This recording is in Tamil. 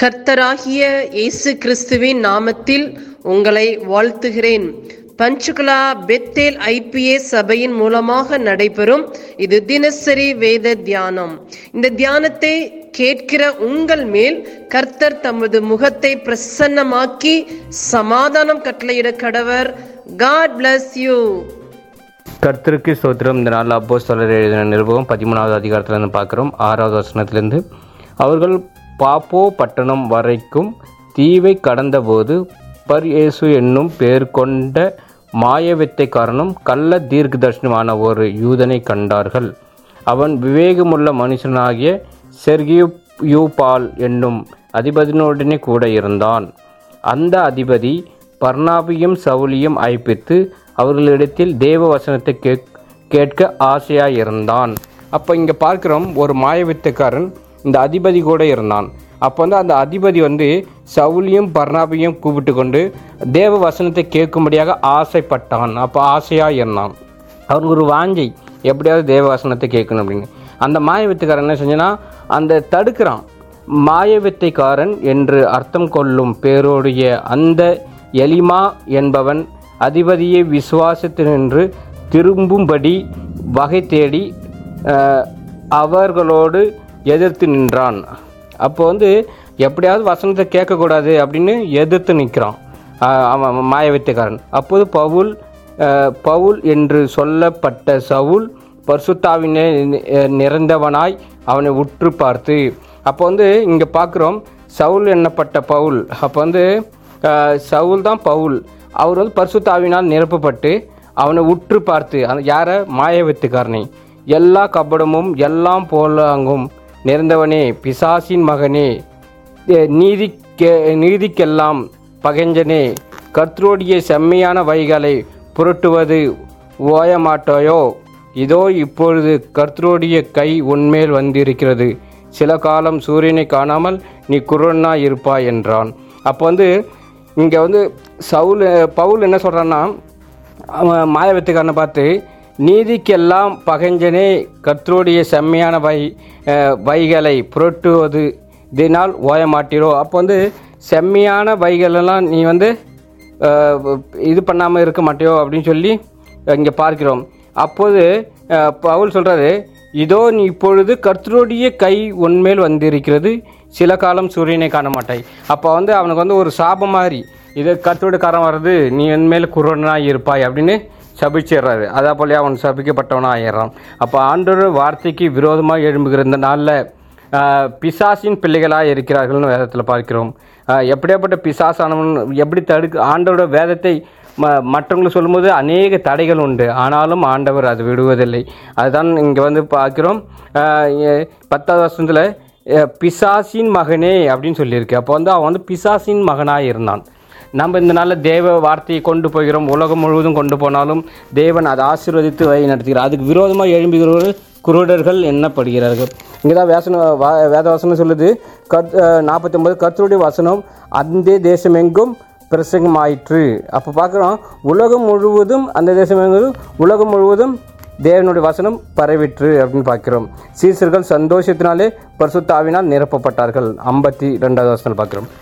கர்த்தராகிய இயேசு கிறிஸ்துவின் நாமத்தில் உங்களை வாழ்த்துகிறேன். பஞ்சுகுலா பெத்தேல் ஐபிஏ சபையின் மூலமாக நடைபெறும் இது தினசரி வேத தியானம். இந்த தியானத்தை கேட்கிற உங்கள் மேல் கர்த்தர் தமது முகத்தை பிரசன்னமாக்கி சமாதானம் கட்டளையிட கடவர். God bless you. கர்த்தருக்கு சோத்திரம் இந்த நாளில் அப்போ சொல்ல எழுதின நிருபகம் பதிமூணாவது அதிகாரத்திலிருந்து பார்க்குறோம். ஆறாவது வசனத்திலிருந்து. அவர்கள் பாப்போ பட்டணம் வரைக்கும் தீவை கடந்தபோது பர்யேசு என்னும் பேர் கொண்ட மாயவித்தைக்காரனும் கள்ள தீர்க்கதர்ஷனமான ஒரு யூதனை கண்டார்கள். அவன் விவேகமுள்ள மனுஷனாகிய செர்கியு யூபால் என்னும் அதிபதியினுடனே கூட இருந்தான். அந்த அதிபதி பர்ணாபியும் சவுலியும் அழைப்பித்து அவர்களிடத்தில் தேவ வசனத்தை கேக் கேட்க ஆசையாயிருந்தான். அப்போ இங்கே பார்க்குறோம் ஒரு மாயவித்தைக்காரன் இந்த அதிபதி கூட இருந்தான். அப்போ வந்து அந்த அதிபதி வந்து சவுலியும் பர்ணாபையும் கூப்பிட்டு கொண்டு தேவ வசனத்தை கேட்கும்படியாக ஆசைப்பட்டான். அப்போ ஆசையாக இருந்தான். அவனுக்கு ஒரு வாஞ்சை எப்படியாவது தேவ வசனத்தை கேட்கணும் அப்படின்னு. அந்த மாயவித்துக்காரன் என்ன செஞ்சனா அந்த தடுக்கிறான். மாயவித்தைக்காரன் என்று அர்த்தம் கொள்ளும் பேரோடைய அந்த எலிமா என்பவன் அதிபதியை விசுவாசத்தினின்று திரும்பும்படி வகை தேடி அவர்களோடு எதிர்த்து நின்றான். அப்போ வந்து எப்படியாவது வசனத்தை கேட்கக்கூடாது அப்படின்னு எதிர்த்து நிற்கிறான். அவன் மாயவித்தைக்காரன் அப்போது பவுல் பவுல் என்று சொல்லப்பட்ட சவுல் பர்சுத்தாவினை நிறைந்தவனாய் அவனை உற்று பார்த்து அப்போ வந்து இங்கே பார்க்குறோம் சவுல் எண்ணப்பட்ட பவுல்? அப்போ வந்து சவுல் தான் பவுல். அவர் வந்து பர்சுத்தாவினால் நிரப்பப்பட்டு அவனை உற்று பார்த்து அந்த யாரை? மாயவித்துக்காரனை எல்லா கபடமும் எல்லாம் போலாங்கும். நிறைந்தவனே பிசாசின் மகனே எ- நீதிக்கே நீதிக்கெல்லாம் பகைஞ்சனே கர்த்தருடைய செம்மையான வைகளை புரட்டுவது ஓயமாட்டாயோ? இதோ இப்பொழுது கர்த்தருடைய கை உன்மேல் வந்திருக்கிறது. சில காலம் சூரியனை காணாமல் நீ குரன்னா இருப்பாய் என்றான். அப்போ வந்து இங்கே வந்து சவுல் பவுல் என்ன சொல்கிறான்னா அவன் பார்த்து நீதிக்கெல்லாம் பகைஞ்சனே கர்த்தருடைய செம்மையான வை வைகளை புரட்டுவது இதனால் ஓயமாட்டிரோ? அப்போ வந்து செம்மையான வைகளெல்லாம் நீ வந்து இது பண்ணாமல் இருக்க மாட்டியோ அப்படின்னு சொல்லி இங்கே பார்க்கிறோம். அப்போது பவுல் சொல்கிறாரு இதோ நீ இப்பொழுது கர்த்தருடைய கை உன்மேல் வந்திருக்கிறது. சில காலம் சூரியனை காண மாட்டாய். அப்போ வந்து அவனுக்கு வந்து ஒரு சாபம் மாதிரி இது கர்த்தருடைய காரம் வர்றது நீ என்மேல் குருடனாக இருப்பாய் அப்படின்னு சபிச்சிடுறாரு அதே போல அவன் சபிக்கப்பட்டவனாக ஆயிடுறான் அப்போ ஆண்டோட வார்த்தைக்கு விரோதமாக எழும்புகிற இந்த நாளில் பிசாசின் பிள்ளைகளாக இருக்கிறார்கள்னு வேதத்தில் பார்க்கிறோம். எப்படியாப்பட்ட பிசாசானவன் எப்படி தடுக்க ஆண்டோட வேதத்தை ம மற்றவங்களுக்கு சொல்லும்போது அநேக தடைகள் உண்டு. ஆனாலும் ஆண்டவர் அது விடுவதில்லை. அதுதான் இங்கே வந்து பார்க்கிறோம். பத்தாவது வருஷத்தில் பிசாசின் மகனே அப்படின்னு சொல்லியிருக்கு. அப்போ வந்து அவன் வந்து பிசாசின் மகனாக இருந்தான். நம்ம இந்த நாளில் தேவ வார்த்தையை கொண்டு போகிறோம். உலகம் முழுவதும் கொண்டு போனாலும் தேவன் அதை ஆசீர்வதித்து வழி நடத்துகிறார். அதுக்கு விரோதமாக எழும்புகிறவர்கள் குருடர்கள் எண்ணப்படுகிறார்கள். இங்கே தான் வேசன வா- வேத வசனம் சொல்லுது. கத் நாற்பத்தி ஒன்பது கர்த்தருடைய வசனம் அந்த தேசமெங்கும் பிரசங்கமாயிற்று. அப்போ பார்க்குறோம் உலகம் முழுவதும் அந்த தேசம் எங்கும் உலகம் முழுவதும் தேவனுடைய வசனம் பரவிற்று அப்படின்னு பார்க்கிறோம். சீசர்கள் சந்தோஷத்தினாலே பரிசுத்தாவினால் நிரப்பப்பட்டார்கள். ஐம்பத்தி ரெண்டாவது வசனம் பார்க்கிறோம்.